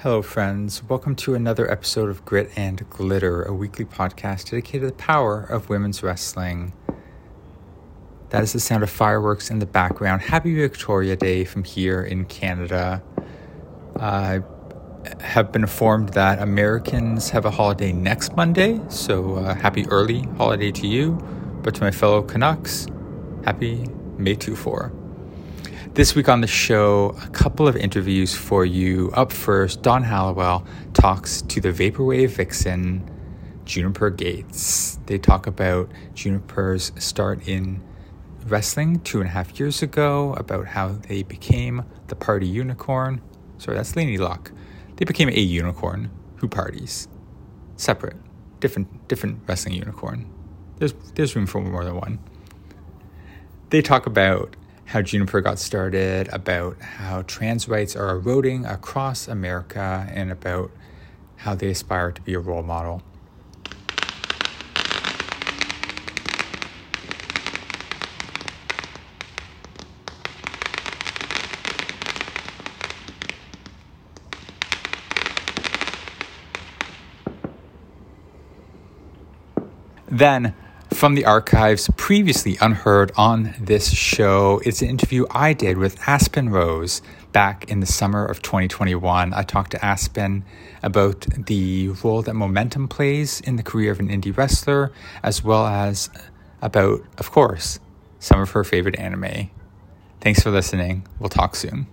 Hello, friends. Welcome to another episode of Grit and Glitter, a weekly podcast dedicated to the power of women's wrestling. That is the sound of fireworks in the background. Happy Victoria Day from here in Canada. I have been informed that Americans have a holiday next Monday, so uh, happy early holiday to you. But to my fellow Canucks, happy May 2 4. This week on the show, a couple of interviews for you. Up first, Don Halliwell talks to the Vaporwave vixen, Juniper Gates. They talk about Juniper's start in wrestling two and a half years ago, about how they became the party unicorn. Sorry, that's Laney Luck. They became a unicorn who parties. Separate. Different different wrestling unicorn. There's there's room for more than one. They talk about how Juniper got started, about how trans rights are eroding across America, and about how they aspire to be a role model. Then from the archives previously unheard on this show. It's an interview I did with Aspyn Rose back in the summer of 2021. I talked to Aspyn about the role that momentum plays in the career of an indie wrestler, as well as about, of course, some of her favorite anime. Thanks for listening. We'll talk soon.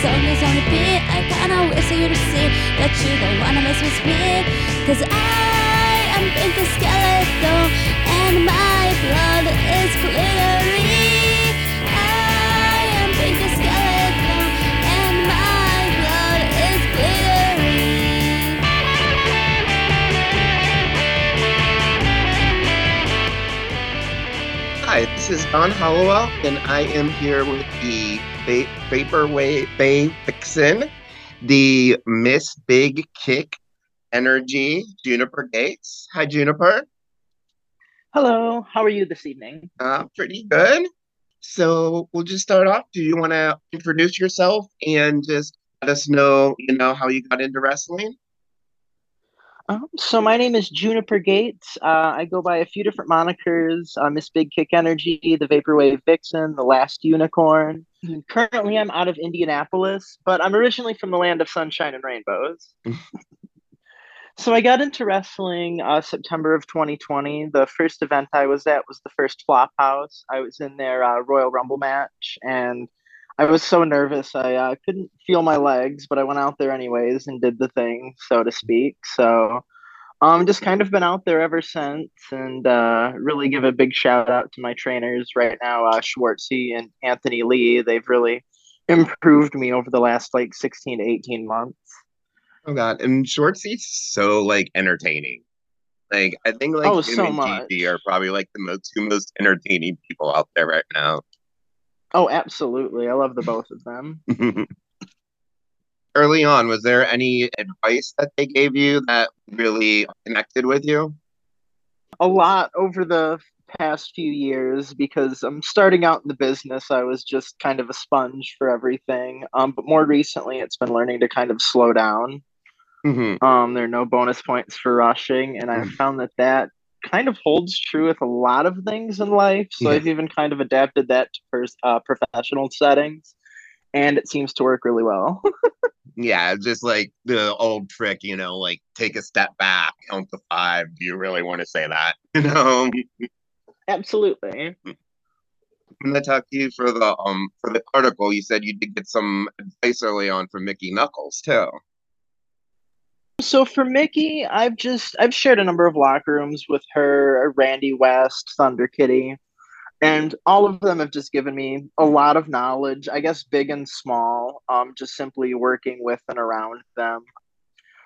The is on repeat I kinda wish you to see That you don't wanna mess with me. Cause I am pink skeleton And my blood is glittery I am pink skeleton And my blood is glittery Hi, this is Don Hollowell, and I am here with the Va- Vaporwave Bay Vixen, the Miss Big Kick Energy, Juniper Gates. Hi, Juniper. Hello, how are you this evening? Uh, pretty good. So we'll just start off. Do you want to introduce yourself and just let us know, you know, how you got into wrestling? Um, so my name is Juniper Gates. Uh, I go by a few different monikers: uh, Miss Big Kick Energy, the Vaporwave Vixen, the Last Unicorn. Currently, I'm out of Indianapolis, but I'm originally from the land of sunshine and rainbows. so I got into wrestling uh, September of 2020. The first event I was at was the first Flop House. I was in their uh, Royal Rumble match, and I was so nervous I uh, couldn't feel my legs, but I went out there anyways and did the thing, so to speak. So um, just kind of been out there ever since, and uh, really give a big shout out to my trainers right now, uh, Schwartzy and Anthony Lee. They've really improved me over the last like 16 to 18 months. Oh god, and Schwartzy's so like entertaining. Like I think like Oh, him so and much. Are probably like the most two most entertaining people out there right now. Oh, absolutely. I love the both of them. Early on, was there any advice that they gave you that really connected with you? a lot over the past few years because I'm starting out in the business. I was just kind of a sponge for everything. Um, but more recently, it's been learning to kind of slow down. Mhm. Um, there are no bonus points for rushing, and I've found that that kind of holds true with a lot of things in life. So Yeah. I've even kind of adapted that to pers- uh, professional settings, and it seems to work really well. Yeah, just like the old trick, you know, like take a step back, count to five. Do you really want to say that? You know, Absolutely. I'm gonna talk to you for the um for the article, you said you did get some advice early on from Mickey Knuckles too. So for Mickey, I've just I've shared a number of locker rooms with her, Randy West, Thunder Kitty, and all of them have just given me a lot of knowledge. I guess big and small, um, just simply working with and around them.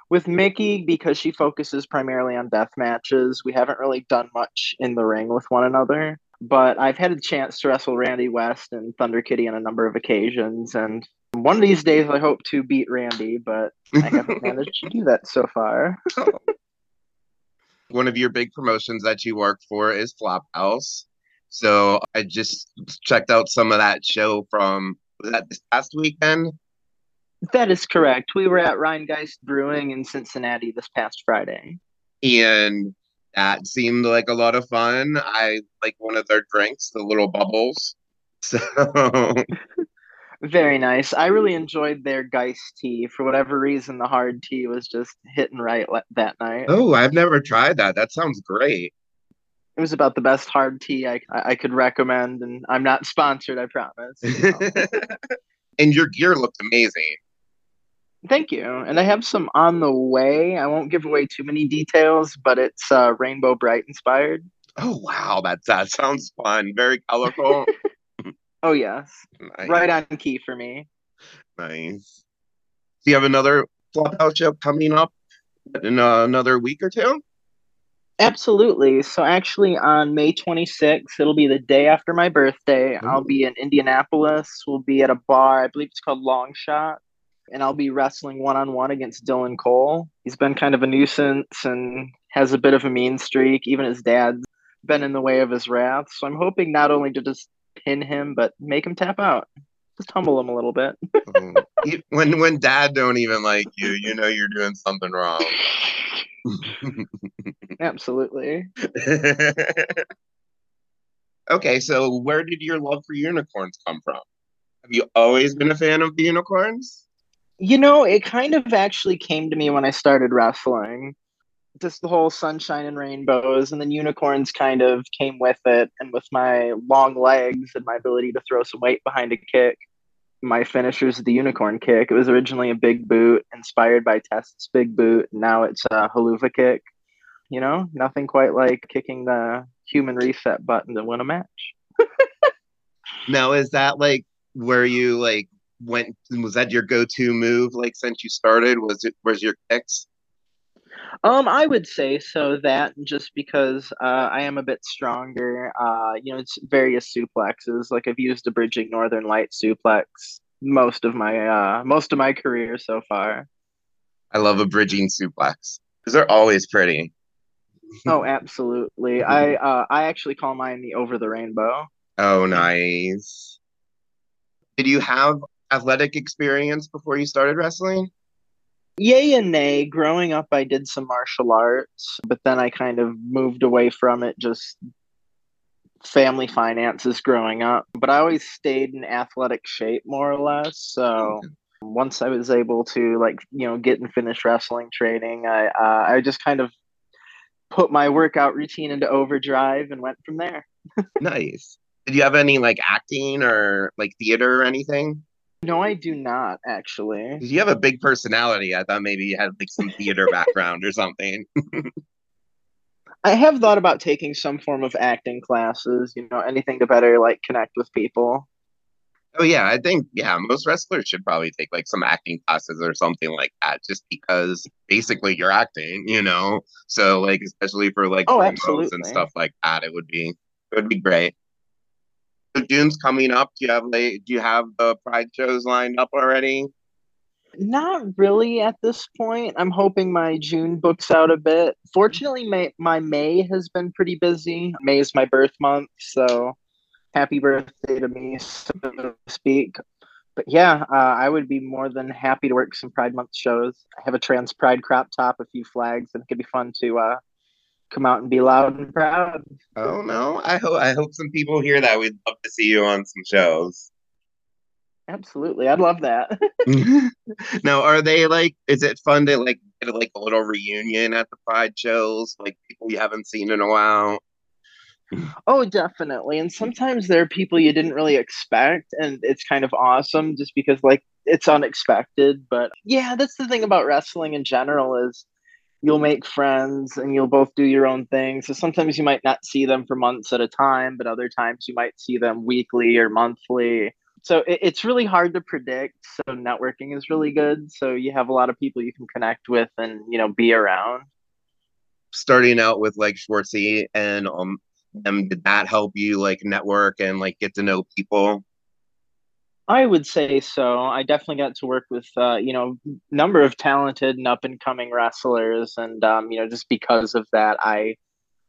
With Mickey, because she focuses primarily on death matches, we haven't really done much in the ring with one another. But I've had a chance to wrestle Randy West and Thunder Kitty on a number of occasions, and one of these days I hope to beat Randy, but I haven't managed to do that so far. one of your big promotions that you work for is Flophouse. So I just checked out some of that show from was that this past weekend? That is correct. We were at Rhinegeist Brewing in Cincinnati this past Friday. And that seemed like a lot of fun. I like one of their drinks, the little bubbles. So very nice. I really enjoyed their Geist tea. For whatever reason, the hard tea was just hitting right that night. Oh, I've never tried that. That sounds great. It was about the best hard tea I, I could recommend, and I'm not sponsored, I promise. and your gear looked amazing. Thank you. And I have some on the way. I won't give away too many details, but it's uh, Rainbow Brite inspired. Oh wow, that that sounds fun. Very colorful. oh yes, nice. right on key for me. Nice. Do you have another Flophouse show coming up in uh, another week or two? Absolutely. So actually, on May 26th, it'll be the day after my birthday. Ooh. I'll be in Indianapolis. We'll be at a bar. I believe it's called Long Shot and I'll be wrestling one on one against Dylan Cole. He's been kind of a nuisance and has a bit of a mean streak. Even his dad's been in the way of his wrath. So I'm hoping not only to just pin him, but make him tap out. Just humble him a little bit. Oh, when when dad don't even like you, you know you're doing something wrong. Absolutely. okay, so where did your love for unicorns come from? Have you always been a fan of the unicorns? You know, it kind of actually came to me when I started wrestling. Just the whole sunshine and rainbows, and then unicorns kind of came with it. And with my long legs and my ability to throw some weight behind a kick, my finisher's the unicorn kick. It was originally a big boot inspired by Test's big boot. Now it's a haluva kick. You know, nothing quite like kicking the human reset button to win a match. now, is that like where you like went was that your go-to move like since you started was it was your kicks um i would say so that just because uh, i am a bit stronger uh you know it's various suplexes like i've used a bridging northern light suplex most of my uh most of my career so far. I love a bridging suplex. Because they're always pretty. Oh absolutely. I uh i actually call mine the over the rainbow. Oh nice. Did you have athletic experience before you started wrestling? Yay and nay. Growing up, I did some martial arts, but then I kind of moved away from it, just family finances growing up. But I always stayed in athletic shape, more or less. So once I was able to, like, you know, get and finish wrestling training, I, uh, I just kind of put my workout routine into overdrive and went from there. nice. Did you have any like acting or like theater or anything? No, I do not actually. You have a big personality. I thought maybe you had like some theater background or something. I have thought about taking some form of acting classes, you know, anything to better like connect with people. Oh yeah, I think yeah, most wrestlers should probably take like some acting classes or something like that, just because basically you're acting, you know. So like, especially for like oh, absolutely. and stuff like that, it would be it would be great. June's coming up. Do you have do you have the Pride shows lined up already? Not really at this point. I'm hoping my June books out a bit. Fortunately, my, my May has been pretty busy. May is my birth month, so happy birthday to me, so to speak. But yeah, uh, I would be more than happy to work some Pride Month shows. I have a trans Pride crop top, a few flags, and it could be fun to uh, come out and be loud and proud. Oh no! I hope I hope some people hear that. We'd love to see you on some shows. Absolutely, I'd love that. now, are they like? Is it fun to like get like a little reunion at the Pride shows? Like people you haven't seen in a while. Oh, definitely. And sometimes there are people you didn't really expect, and it's kind of awesome just because like it's unexpected. But yeah, that's the thing about wrestling in general is you'll make friends and you'll both do your own thing. So sometimes you might not see them for months at a time, but other times you might see them weekly or monthly. So it, it's really hard to predict. So networking is really good. So you have a lot of people you can connect with and you know be around. Starting out with like Schwartzy and um, them, did that help you like network and like get to know people? I would say so. I definitely got to work with uh, you know number of talented and up and coming wrestlers, and um, you know just because of that, I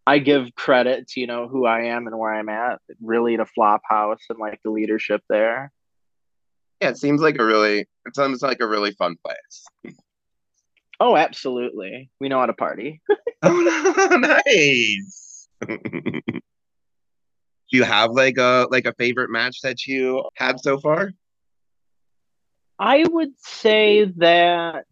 I give credit to you know who I am and where I'm at, really to Flophouse and like the leadership there. Yeah, it seems like a really it sounds like a really fun place. Oh, absolutely. We know how to party. oh, nice. Do you have like a like a favorite match that you had so far? I would say that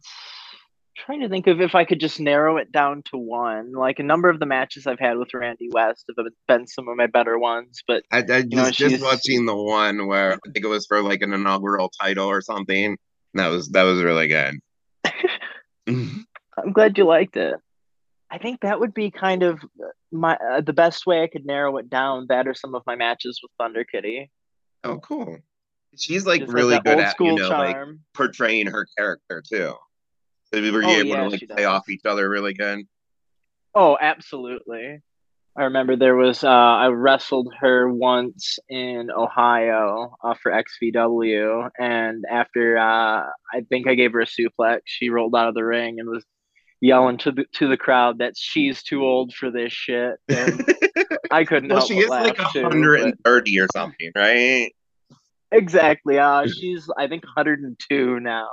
trying to think of if I could just narrow it down to one. Like a number of the matches I've had with Randy West have been some of my better ones, but I, I just, know, just watching the one where I think it was for like an inaugural title or something. That was that was really good. I'm glad you liked it. I think that would be kind of my uh, the best way I could narrow it down. That are some of my matches with Thunder Kitty. Oh, cool. She's like Just really good at you know charm. like portraying her character too. So were you oh, able yeah, to like play off each other really good? Oh, absolutely. I remember there was uh, I wrestled her once in Ohio uh, for XVW, and after uh, I think I gave her a suplex, she rolled out of the ring and was yelling to the to the crowd that she's too old for this shit. And I couldn't. well, she is like 130 too, or something, right? Exactly. Uh, she's I think 102 now.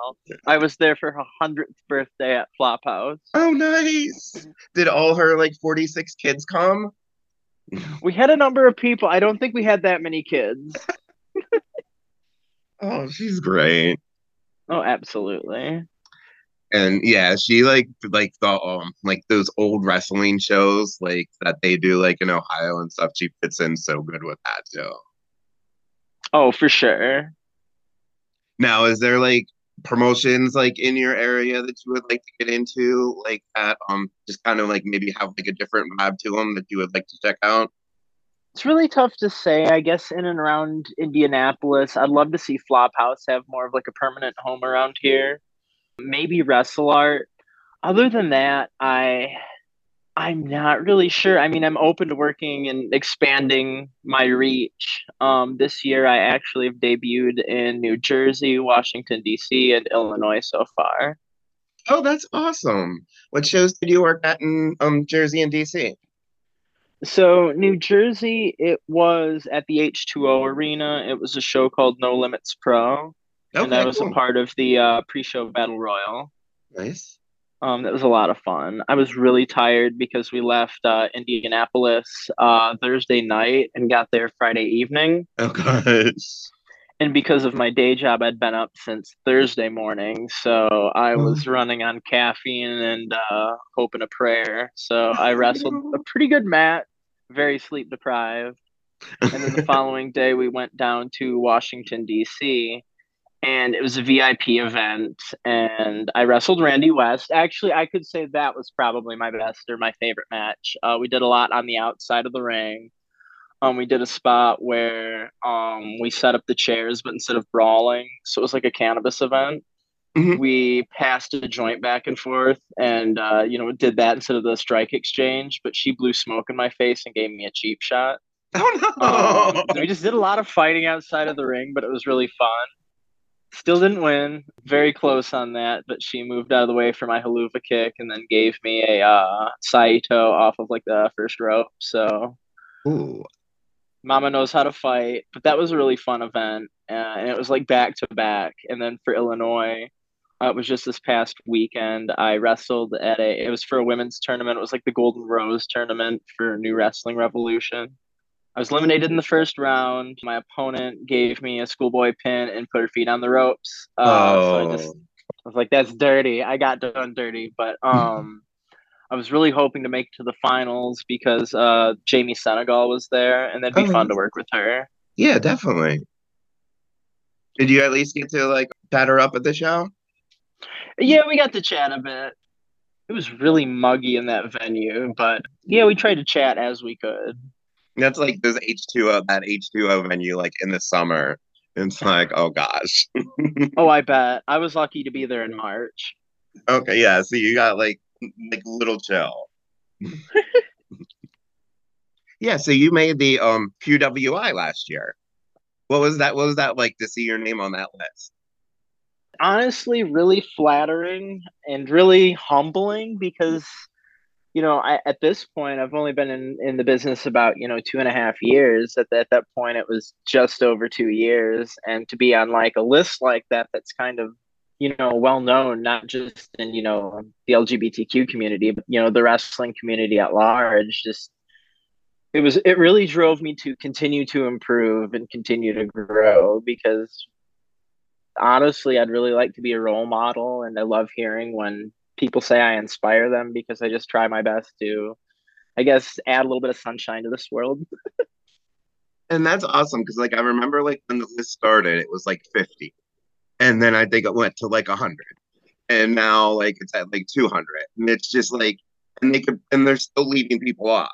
I was there for her hundredth birthday at Flophouse. Oh, nice! Did all her like 46 kids come? We had a number of people. I don't think we had that many kids. oh, she's great. Oh, absolutely and yeah she like like the um like those old wrestling shows like that they do like in ohio and stuff she fits in so good with that too oh for sure. Now is there like promotions like in your area that you would like to get into like that um just kind of like maybe have like a different vibe to them that you would like to check out? It's really tough to say i guess in and around indianapolis. I'd love to see flophouse have more of like a permanent home around here maybe wrestle art. Other than that, I I'm not really sure. I mean, I'm open to working and expanding my reach. Um, this year, I actually have debuted in New Jersey, Washington D.C., and Illinois so far. Oh, that's awesome! What shows did you work at in um, Jersey and D.C.? So New Jersey, it was at the H2O Arena. It was a show called No Limits Pro. Okay, and that was cool. a part of the uh, pre-show battle royal. Nice. Um, that was a lot of fun. I was really tired because we left uh, Indianapolis uh, Thursday night and got there Friday evening. Oh gosh. And because of my day job, I'd been up since Thursday morning, so I oh. was running on caffeine and uh, hope and a prayer. So I wrestled a pretty good mat, very sleep deprived. And then the following day, we went down to Washington D.C and it was a VIP event and I wrestled Randy West. Actually, I could say that was probably my best or my favorite match. Uh, we did a lot on the outside of the ring. Um, we did a spot where um, we set up the chairs, but instead of brawling, so it was like a cannabis event. Mm-hmm. We passed a joint back and forth, and uh, you know, did that instead of the strike exchange. But she blew smoke in my face and gave me a cheap shot. Oh no! Um, we just did a lot of fighting outside of the ring, but it was really fun. Still didn't win. Very close on that, but she moved out of the way for my haluva kick and then gave me a uh, Saito off of like the first rope. So, Ooh. Mama knows how to fight. But that was a really fun event, uh, and it was like back to back. And then for Illinois, uh, it was just this past weekend. I wrestled at a. It was for a women's tournament. It was like the Golden Rose tournament for New Wrestling Revolution. I was eliminated in the first round. My opponent gave me a schoolboy pin and put her feet on the ropes. Uh, oh. So I just oh. I was like, that's dirty. I got done dirty. But um, I was really hoping to make to the finals because uh, Jamie Senegal was there, and that'd be oh. fun to work with her. Yeah, definitely. Did you at least get to like pat her up at the show? Yeah, we got to chat a bit. It was really muggy in that venue, but yeah, we tried to chat as we could. That's like this H2O, that H2O venue, like in the summer. It's like, oh gosh. oh, I bet. I was lucky to be there in March. Okay, yeah. So you got like like little chill. yeah, so you made the um QWI last year. What was that? What was that like to see your name on that list? Honestly, really flattering and really humbling because you know, I, at this point, I've only been in, in the business about, you know, two and a half years. At, at that point, it was just over two years. And to be on like a list like that, that's kind of, you know, well known, not just in, you know, the LGBTQ community, but, you know, the wrestling community at large, just, it was, it really drove me to continue to improve and continue to grow because honestly, I'd really like to be a role model. And I love hearing when people say I inspire them because I just try my best to, I guess, add a little bit of sunshine to this world. and that's awesome because, like, I remember like when the list started, it was like 50, and then I think it went to like 100, and now like it's at like 200, and it's just like, and they could, and they're still leaving people off.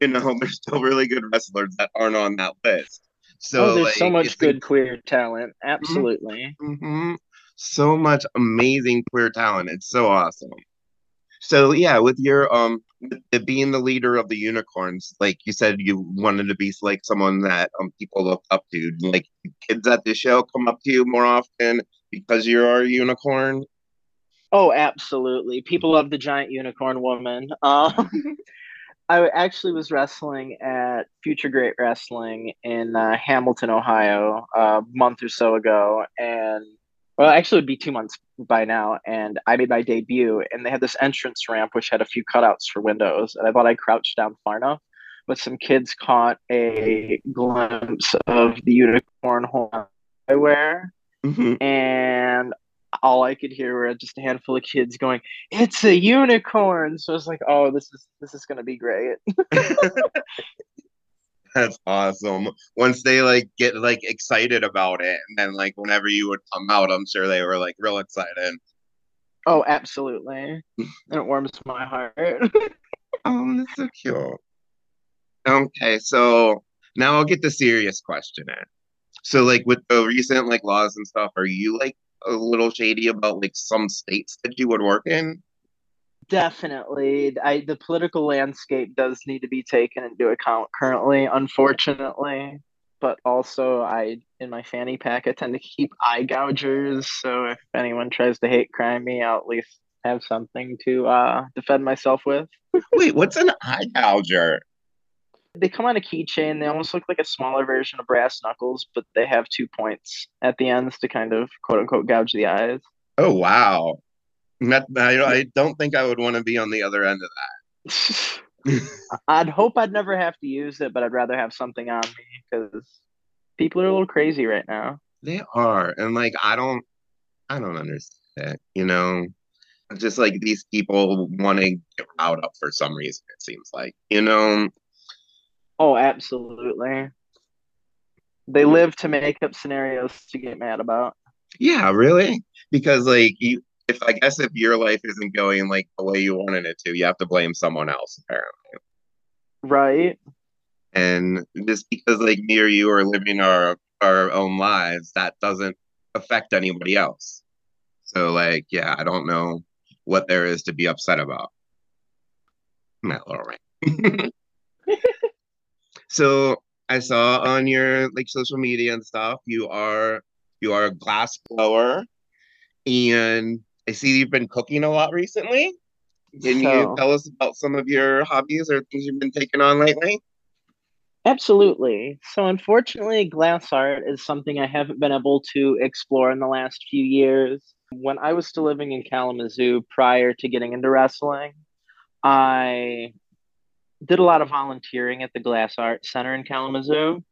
You know, there's still really good wrestlers that aren't on that list. So oh, there's like, so much good like, queer talent. Absolutely. Mm-hmm so much amazing queer talent. It's so awesome. So yeah, with your um being the leader of the unicorns, like you said, you wanted to be like someone that um people look up to. Like kids at the show come up to you more often because you're a unicorn. Oh, absolutely. People love the giant unicorn woman. Um, I actually was wrestling at Future Great Wrestling in uh, Hamilton, Ohio, a month or so ago, and well, actually, it would be two months by now. And I made my debut, and they had this entrance ramp which had a few cutouts for windows. And I thought I crouched down far enough, but some kids caught a glimpse of the unicorn horn I wear, mm-hmm. and all I could hear were just a handful of kids going, "It's a unicorn!" So I was like, "Oh, this is this is gonna be great." That's awesome. Once they like get like excited about it, and then like whenever you would come out, I'm sure they were like real excited. Oh, absolutely. and it warms my heart. oh, that's so cute. Okay, so now I'll get the serious question in. So like with the recent like laws and stuff, are you like a little shady about like some states that you would work in? Definitely. I the political landscape does need to be taken into account currently, unfortunately. But also I in my fanny pack I tend to keep eye gougers, so if anyone tries to hate crime me, I'll at least have something to uh defend myself with. Wait, what's an eye gouger? They come on a keychain. They almost look like a smaller version of brass knuckles, but they have two points at the ends to kind of quote unquote gouge the eyes. Oh wow. Not, I, I don't think I would want to be on the other end of that. I'd hope I'd never have to use it, but I'd rather have something on me because people are a little crazy right now. They are, and like I don't, I don't understand. You know, just like these people want to get riled up for some reason. It seems like you know. Oh, absolutely. They live to make up scenarios to get mad about. Yeah, really? Because like you if I guess if your life isn't going like the way you wanted it to, you have to blame someone else apparently. Right. And just because like me or you are living our our own lives, that doesn't affect anybody else. So like, yeah, I don't know what there is to be upset about. Not little ring. so I saw on your like social media and stuff, you are you are a glass blower and I see you've been cooking a lot recently. Can so, you tell us about some of your hobbies or things you've been taking on lately? Absolutely. So, unfortunately, glass art is something I haven't been able to explore in the last few years. When I was still living in Kalamazoo prior to getting into wrestling, I did a lot of volunteering at the Glass Art Center in Kalamazoo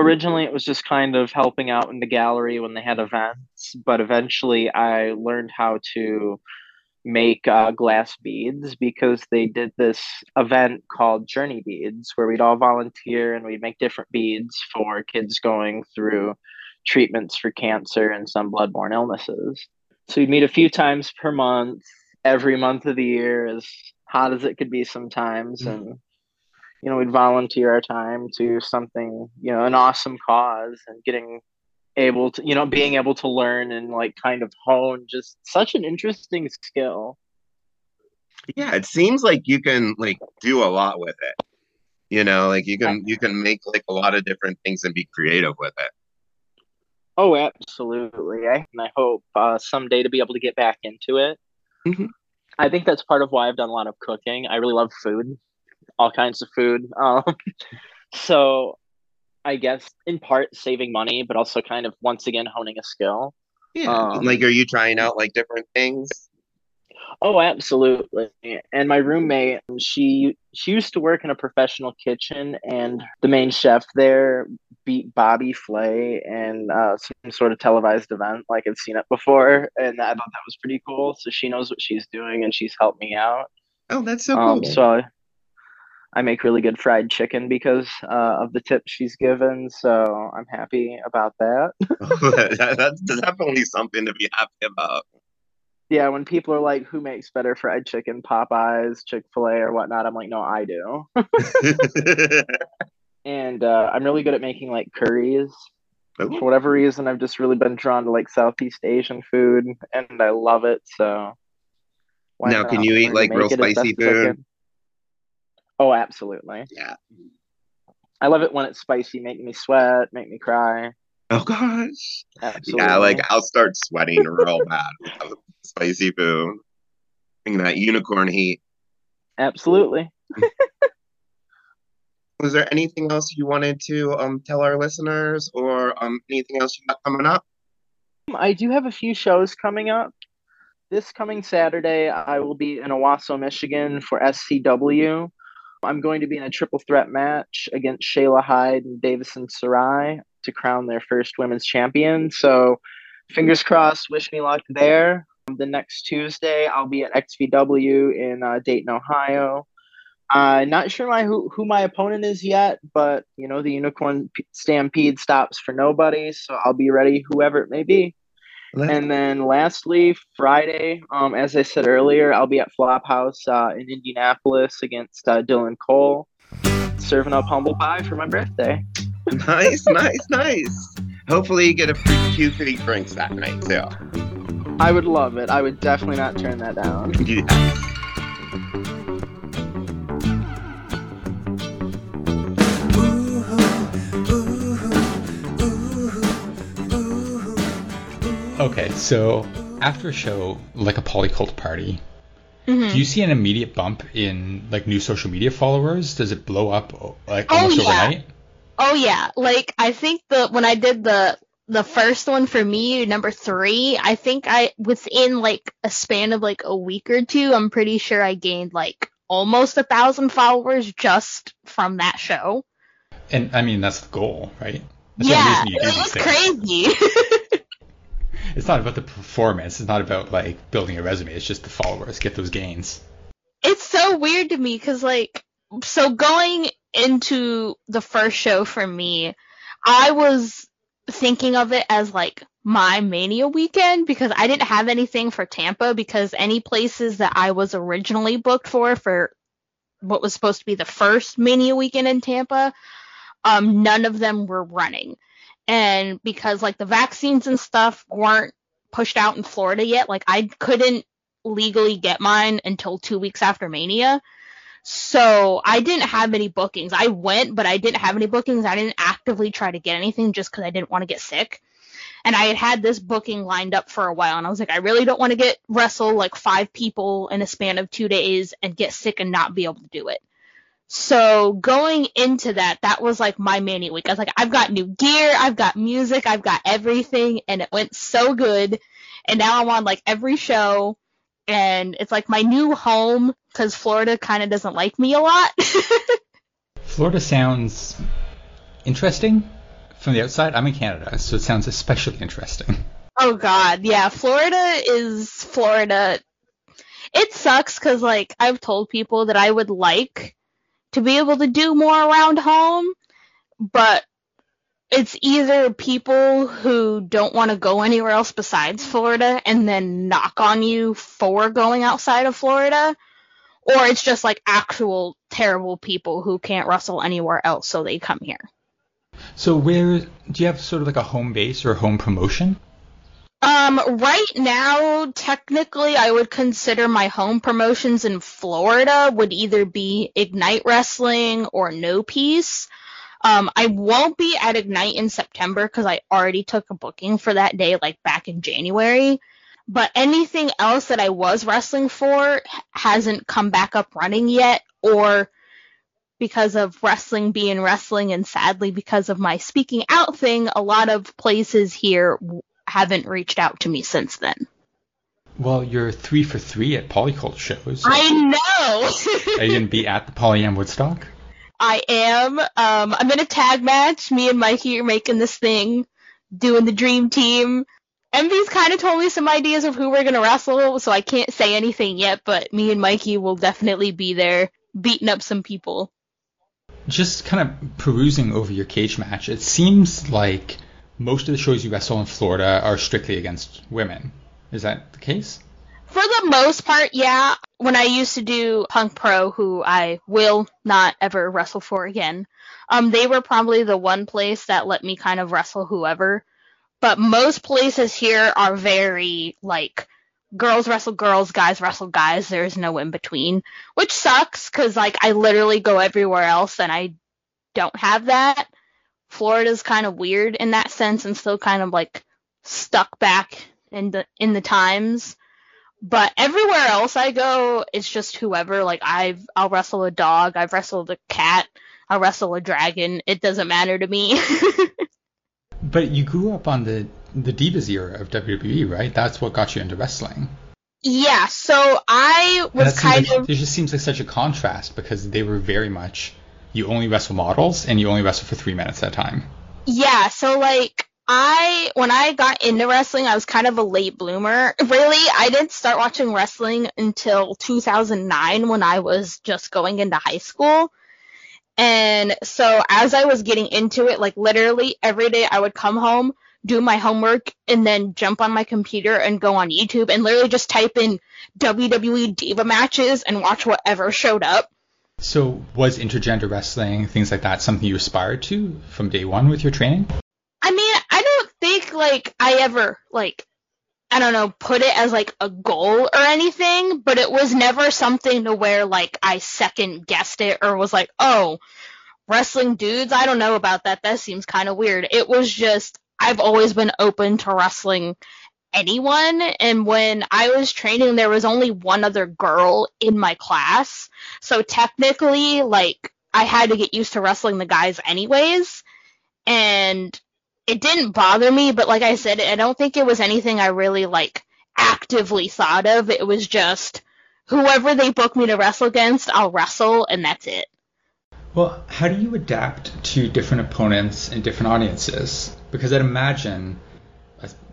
originally it was just kind of helping out in the gallery when they had events but eventually i learned how to make uh, glass beads because they did this event called journey beads where we'd all volunteer and we'd make different beads for kids going through treatments for cancer and some bloodborne illnesses so we'd meet a few times per month every month of the year as hot as it could be sometimes mm-hmm. and you know, we'd volunteer our time to something, you know, an awesome cause and getting able to, you know, being able to learn and like kind of hone just such an interesting skill. Yeah, it seems like you can like do a lot with it. You know, like you can you can make like a lot of different things and be creative with it. Oh, absolutely. I, and I hope uh, someday to be able to get back into it. Mhm. I think that's part of why I've done a lot of cooking. I really love food, all kinds of food. Um, so I guess in part saving money, but also kind of once again honing a skill. Yeah. Um, like, are you trying out like different things? Oh, absolutely. And my roommate, she she used to work in a professional kitchen, and the main chef there beat Bobby Flay in uh, some sort of televised event. Like I've seen it before, and I thought that was pretty cool. So she knows what she's doing, and she's helped me out. Oh, that's so Um, cool. so I, make really good fried chicken because uh, of the tips she's given. So I'm happy about that. that, that's definitely something to be happy about. Yeah, when people are like, "Who makes better fried chicken, Popeyes, Chick Fil A, or whatnot?" I'm like, "No, I do." and uh, I'm really good at making like curries. For whatever reason, I've just really been drawn to like Southeast Asian food, and I love it. So why Now, not can you eat, like, real make it as spicy food? Oh, absolutely. yeah. I love it when it's spicy, make me sweat, make me cry. Oh gosh. Absolutely. Yeah, like I'll start sweating real bad with spicy food. Bring that unicorn heat. absolutely. Was there anything else you wanted to um tell our listeners or um anything else you got coming up? I do have a few shows coming up. This coming Saturday, I will be in Owosso, Michigan for SCW. I'm going to be in a triple threat match against Shayla Hyde and Davison Sarai to crown their first women's champion. So, fingers crossed, wish me luck there. The next Tuesday, I'll be at XVW in uh, Dayton, Ohio. Uh, not sure my who, who my opponent is yet, but you know the Unicorn Stampede stops for nobody, so I'll be ready, whoever it may be. And then lastly, Friday, um, as I said earlier, I'll be at Flophouse uh, in Indianapolis against uh, Dylan Cole, serving up humble pie for my birthday. nice, nice, nice. Hopefully you get a free, few free drinks that night too. I would love it. I would definitely not turn that down. Yeah. Okay, so after a show like a polycult party, Mhm. do you see an immediate bump in like new social media followers? Does it blow up like Oh, yeah. overnight? Oh yeah, like I think the when I did the the first one for me, number three, I think I within like a span of like a week or two, I'm pretty sure I gained like almost a thousand followers just from that show. And I mean that's the goal, right? That's yeah, the reason you it was crazy. It's not about the performance. It's not about like building a resume. It's just the followers get those gains. it's so weird to me because like so going into the first show for me i was thinking of it as like my mania weekend because i didn't have anything for tampa because any places that i was originally booked for for what was supposed to be the first mania weekend in tampa um none of them were running and because like the vaccines and stuff weren't pushed out in florida yet like i couldn't legally get mine until two weeks after Mania. So I didn't have any bookings. I went, but I didn't have any bookings. I didn't actively try to get anything just because I didn't want to get sick. And I had had this booking lined up for a while, and I was like, I really don't want to get wrestle like five people in a span of two days and get sick and not be able to do it. So going into that, that was like my mania week. I was like, I've got new gear, I've got music, I've got everything, and it went so good. And now I'm on like every show and it's like my new home because Florida kind of doesn't like me a lot. Florida sounds interesting from the outside. I'm in Canada, so it sounds especially interesting. oh God, yeah, Florida is Florida. It sucks because like I've told people that I would like to be able to do more around home, but it's either people who don't want to go anywhere else besides Florida and then knock on you for going outside of Florida, or it's just like actual terrible people who can't wrestle anywhere else, so they come here. So where do you have sort of like a home base or home promotion? Um, right now, technically, I would consider my home promotions in Florida would either be Ignite Wrestling or No Peace. Um, I won't be at Ignite in September because I already took a booking for that day, like back in January. But anything else that I was wrestling for hasn't come back up running yet, or because of wrestling being wrestling, and sadly because of my speaking out thing, a lot of places here haven't reached out to me since then. Well, you're three for three at Polycult shows. I know. Are you gonna be at the Polyam Woodstock? I am. Um, I'm in a tag match. Me and Mikey are making this thing, doing the dream team. Envy's kind of told me some ideas of who we're gonna wrestle, so I can't say anything yet. But me and Mikey will definitely be there, beating up some people. Just kind of perusing over your Cagematch, it seems like most of the shows you wrestle in Florida are strictly against women. Is that the case? For the most part, yeah. When I used to do Punk Pro, who I will not ever wrestle for again, um, they were probably the one place that let me kind of wrestle whoever. But most places here are very like girls wrestle girls, guys wrestle guys. There's no in between, which sucks because like I literally go everywhere else and I don't have that. Florida's kind of weird in that sense and still kind of like stuck back in the in the times. But everywhere else I go, it's just whoever. Like I've I'll wrestle a dog, I've wrestled a cat, I'll wrestle a dragon. It doesn't matter to me. but you grew up on the the Divas era of WWE, right? That's what got you into wrestling. Yeah, so I was kind like, of. It just seems like such a contrast because they were very much you only wrestle models and you only wrestle for three minutes at a time. Yeah, so like I when I got into wrestling, I was kind of a late bloomer. Really, I didn't start watching wrestling until 2009 when I was just going into high school. And so as I was getting into it, like literally every day I would come home, do my homework, and then jump on my computer and go on YouTube and literally just type in WWE Diva matches and watch whatever showed up. So was intergender wrestling, things like that, something you aspired to from day one with your training? I mean, I don't think like I ever like I don't know, put it as like a goal or anything, but it was never something to where like I second guessed it or was like, "Oh, wrestling dudes, I don't know about that. That seems kind of weird." It was just I've always been open to wrestling anyone and when I was training there was only one other girl in my class. So technically like I had to get used to wrestling the guys anyways. And it didn't bother me, but like I said, I don't think it was anything I really like actively thought of. It was just whoever they book me to wrestle against, I'll wrestle, and that's it. Well, how do you adapt to different opponents and different audiences? Because I'd imagine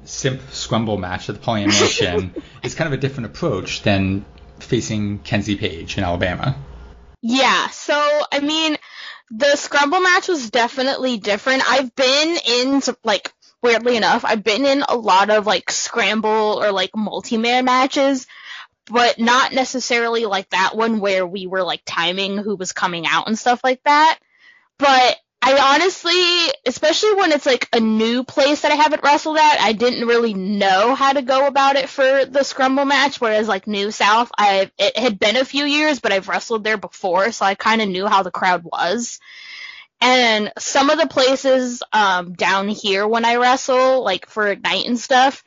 simp scrumble match at the Polyam Mansion is kind of a different approach than facing Kenzie Paige in Alabama. Yeah, so I mean, the scrumble match was definitely different. I've been in like weirdly enough, I've been in a lot of like scramble or like multi-man matches, but not necessarily like that one where we were like timing who was coming out and stuff like that. But I honestly, especially when it's like a new place that I haven't wrestled at, I didn't really know how to go about it for the scrumble match. Whereas like New South, I it had been a few years, but I've wrestled there before, so I kind of knew how the crowd was. And some of the places um, down here when I wrestle, like for Ignite and stuff,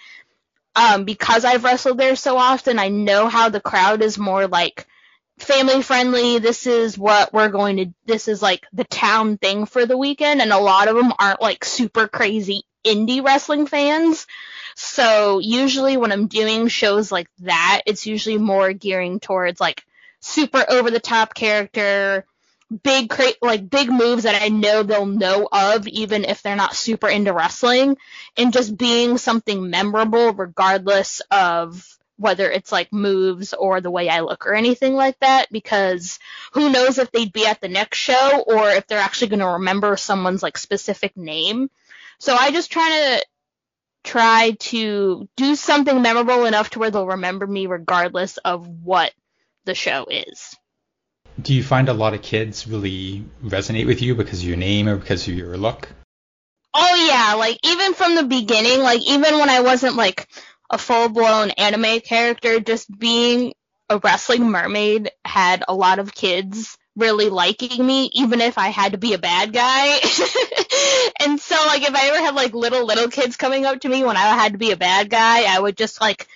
um, because I've wrestled there so often, I know how the crowd is more like family friendly. This is what we're going to, this is like the town thing for the weekend. And a lot of them aren't like super crazy indie wrestling fans. So usually when I'm doing shows like that, it's usually more gearing towards like super over the top character, big cra- like big moves that I know they'll know of even if they're not super into wrestling and just being something memorable regardless of whether it's like moves or the way I look or anything like that, because who knows if they'd be at the next show or if they're actually going to remember someone's like specific name. So I just try to try to do something memorable enough to where they'll remember me regardless of what the show is. Do you find a lot of kids really resonate with you because of your name or because of your look? Oh yeah, like even from the beginning, like even when I wasn't like a full blown anime character, just being a wrestling mermaid had a lot of kids really liking me, even if I had to be a bad guy. and so, like, if I ever had like little little kids coming up to me when I had to be a bad guy, I would just like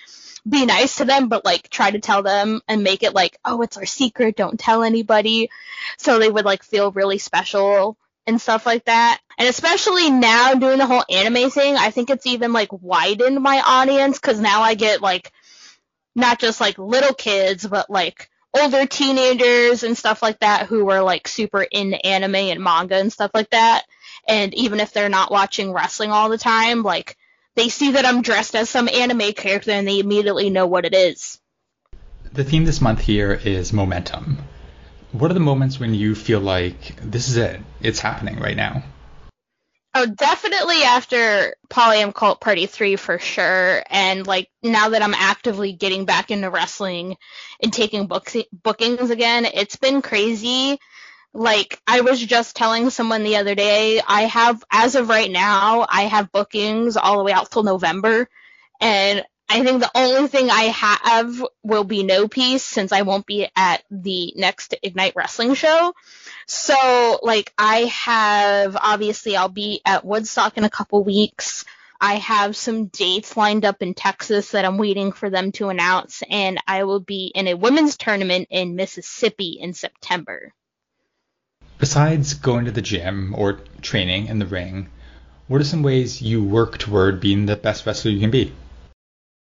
be nice to them, but like try to tell them and make it like, oh, it's our secret, don't tell anybody. So they would like feel really special and stuff like that. And especially now doing the whole anime thing, I think it's even like widened my audience because now I get like not just like little kids, but like older teenagers and stuff like that who are like super into anime and manga and stuff like that. And even if they're not watching wrestling all the time, like they see that I'm dressed as some anime character and they immediately know what it is. The theme this month here is momentum. What are the moments when you feel like this is it? It's happening right now. Oh, definitely after Polyam Cult Party 3 for sure. And like now that I'm actively getting back into wrestling and taking books, bookings again, it's been crazy like I was just telling someone the other day, I have as of right now, I have bookings all the way out till November, and I think the only thing I have will be no peace since I won't be at the next Ignite Wrestling show. So like I have obviously I'll be at Woodstock in a couple weeks. I have some dates lined up in Texas that I'm waiting for them to announce, and I will be in a women's tournament in Mississippi in September. Besides going to the gym or training in the ring, what are some ways you work toward being the best wrestler you can be?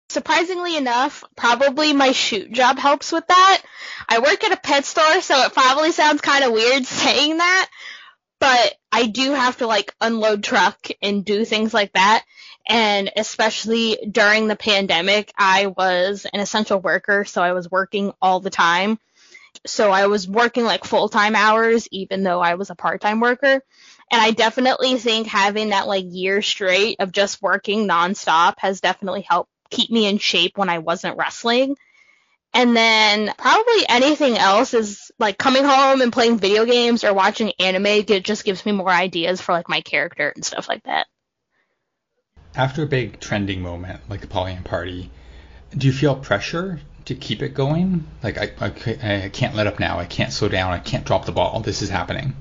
Surprisingly enough, probably my shoot job helps with that. I work at a pet store, so it probably sounds kind of weird saying that, but I do have to like unload truck and do things like that. And especially during the pandemic, I was an essential worker, so I was working all the time so I was working like full time hours, even though I was a part time worker. And I definitely think having that like year straight of just working nonstop has definitely helped keep me in shape when I wasn't wrestling. And then probably anything else is like coming home and playing video games or watching anime. It just gives me more ideas for like my character and stuff like that. After a big trending moment like the Polyam party, do you feel pressure to keep it going. Like I, I, I can't let up now. I can't slow down. I can't drop the ball. This is happening.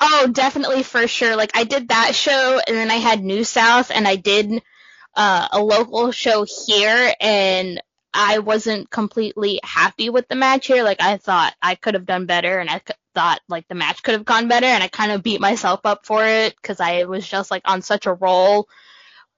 Oh, definitely for sure. Like I did that show, and then I had New South, and I did uh, a local show here, and I wasn't completely happy with the match here. Like I thought I could have done better, and I thought like the match could have gone better, and I kind of beat myself up for it because I was just like on such a roll.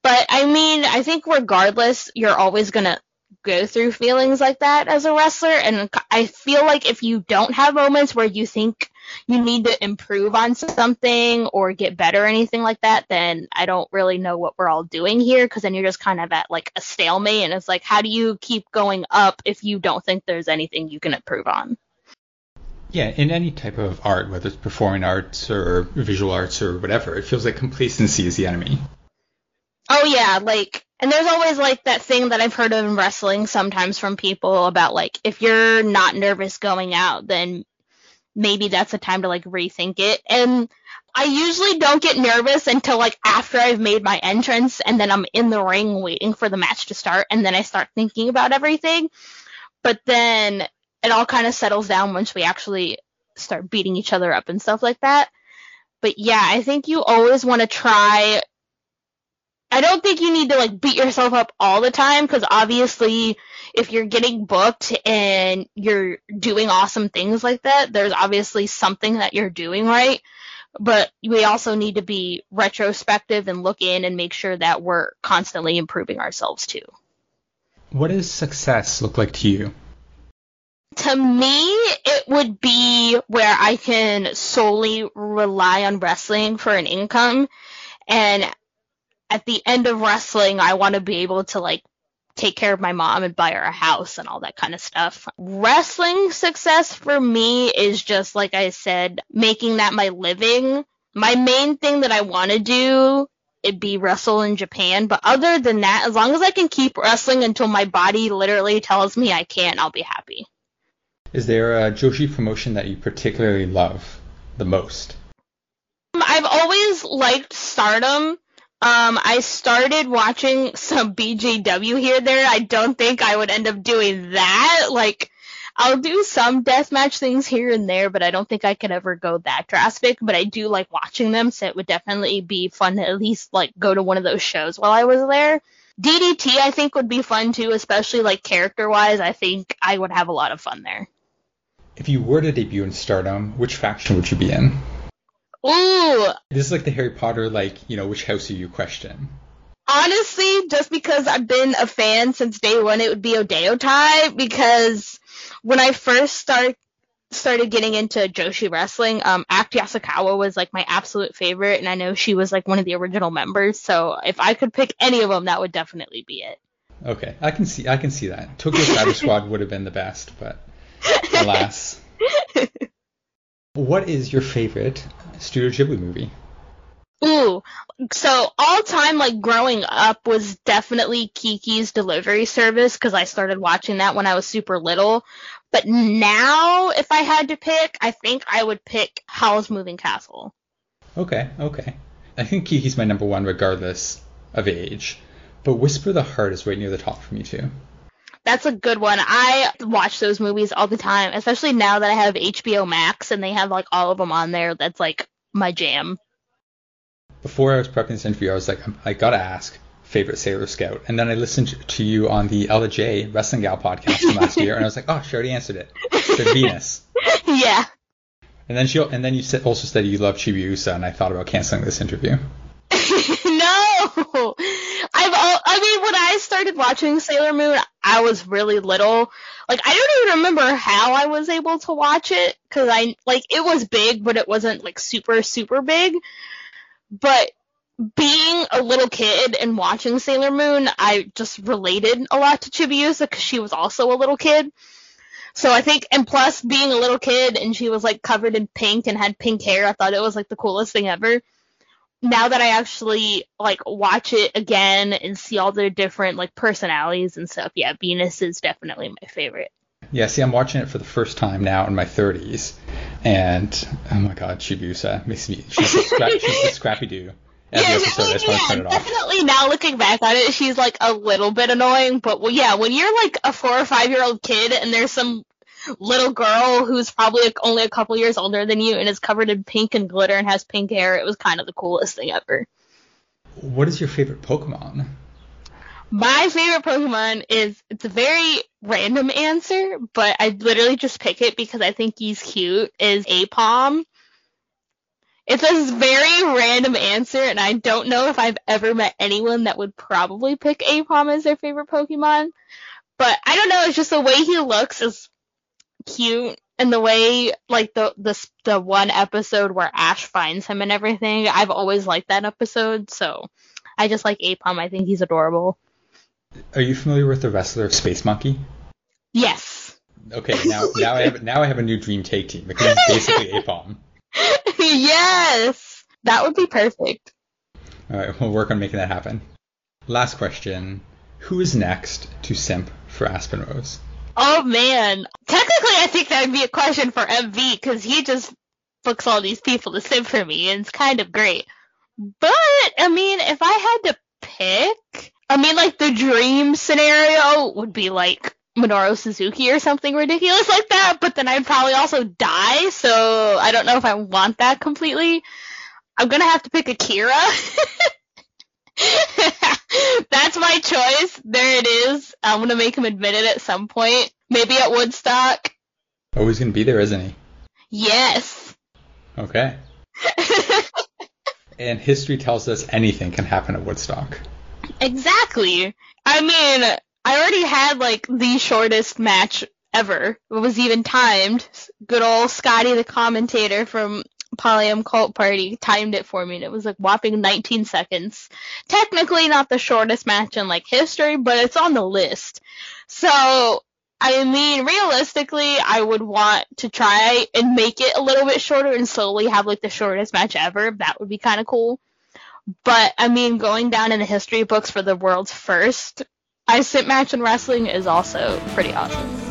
But I mean, I think regardless, you're always gonna go through feelings like that as a wrestler. And I feel like if you don't have moments where you think you need to improve on something or get better or anything like that, then I don't really know what we're all doing here because then you're just kind of at like a stalemate. And it's like, how do you keep going up if you don't think there's anything you can improve on? Yeah, in any type of art, whether it's performing arts or visual arts or whatever, it feels like complacency is the enemy. Oh yeah, like and there's always like that thing that I've heard of in wrestling sometimes from people about like if you're not nervous going out, then maybe that's a time to like rethink it. And I usually don't get nervous until like after I've made my entrance and then I'm in the ring waiting for the match to start and then I start thinking about everything. But then it all kind of settles down once we actually start beating each other up and stuff like that. But yeah, I think you always want to try I don't think you need to like beat yourself up all the time because obviously if you're getting booked and you're doing awesome things like that, there's obviously something that you're doing right. But we also need to be retrospective and look in and make sure that we're constantly improving ourselves too. What does success look like to you? To me, it would be where I can solely rely on wrestling for an income. And at the end of wrestling, I want to be able to like take care of my mom and buy her a house and all that kind of stuff. Wrestling success for me is just like I said, making that my living. My main thing that I want to do it be wrestle in Japan, but other than that, as long as I can keep wrestling until my body literally tells me I can't, I'll be happy. Is there a Joshi promotion that you particularly love the most? Um, I've always liked Stardom um, I started watching some BJW here there. I don't think I would end up doing that. Like, I'll do some deathmatch things here and there, but I don't think I could ever go that drastic. But I do like watching them, so it would definitely be fun to at least like go to one of those shows while I was there. DDT I think would be fun too, especially like character wise. I think I would have a lot of fun there. If you were to debut in Stardom, which faction would you be in? Ooh, This is like the Harry Potter, like you know, which house are you question? honestly, just because I've been a fan since day one, it would be Oedo Tai because when I first start started getting into Joshi wrestling, um, Act Yasukawa was like my absolute favorite, and I know she was like one of the original members. So if I could pick any of them, that would definitely be it. Okay, I can see I can see that. Tokyo Shadow Squad would have been the best, but alas. what is your favorite Studio Ghibli movie? Ooh, so all time like growing up was definitely Kiki's Delivery Service because I started watching that when I was super little. But now, if I had to pick, I think I would pick Howl's Moving Castle. Okay, okay. I think Kiki's my number one regardless of age. But Whisper the Heart is right near the top for me too. That's a good one. I watch those movies all the time, especially now that I have HBO Max and they have like all of them on there. That's like my jam. Before I was prepping this interview, I was like, I gotta ask favorite Sailor Scout, and then I listened to you on the Ella J Wrestling Gal podcast from last year, and I was like, oh, she already answered it. Said Venus. yeah. And then she and then you also said you love Chibiusa, and I thought about canceling this interview. no, I've all, I mean, when I started watching Sailor Moon, I was really little. Like, I don't even remember how I was able to watch it because I like it was big, but it wasn't like super super big. But being a little kid and watching Sailor Moon, I just related a lot to Chibiusa because she was also a little kid. So I think, and plus being a little kid and she was like covered in pink and had pink hair, I thought it was like the coolest thing ever now that I actually like watch it again and see all the different like personalities and stuff, yeah, Venus is definitely my favorite. Yeah, see, I'm watching it for the first time now in my 30s, and oh my god, Chibiusa makes me she's a, scra- she's the Scrappy Doo. Yeah, episode, I just want to turn it off. definitely now looking back on it, she's like a little bit annoying, but well, yeah, when you're like a four or five year old kid and there's some little girl who's probably like only a couple years older than you and is covered in pink and glitter and has pink hair, it was kind of the coolest thing ever. What is your favorite Pokemon? My favorite Pokemon is it's a very random answer, but I literally just pick it because I think he's cute. Is Aipom. It's a very random answer, and I don't know if I've ever met anyone that would probably pick Aipom as their favorite Pokemon. But I don't know, it's just the way he looks is cute, and the way like the the the one episode where Ash finds him and everything. I've always liked that episode, so I just like Aipom. I think he's adorable. Are you familiar with the wrestler Space Monkey? Yes. Okay, now now I have now I have a new dream take team because it's basically Aipom. yes. That would be perfect. All right, we'll work on making that happen. Last question: Who is next to simp for Aspyn Rose? Oh man. Technically, I think that would be a question for MV because he just books all these people to sim for me, and it's kind of great. But I mean, if I had to pick, I mean, like the dream scenario would be like Minoru Suzuki or something ridiculous like that. But then I'd probably also die, so I don't know if I want that completely. I'm gonna have to pick Akira. That's my choice. There it is. I'm gonna make him admit it at some point. Maybe at Woodstock. Oh, he's gonna be there, isn't he? Yes. Okay. and history tells us anything can happen at Woodstock. Exactly. I mean, I already had like the shortest match ever. It was even timed. Good old Scotty, the commentator from Polyam Cult Party, timed it for me, and it was like whopping 19 seconds. Technically, not the shortest match in like history, but it's on the list. So, I mean, realistically, I would want to try and make it a little bit shorter and slowly have like the shortest match ever. That would be kind of cool. But I mean, going down in the history books for the world's first I sit match in wrestling is also pretty awesome.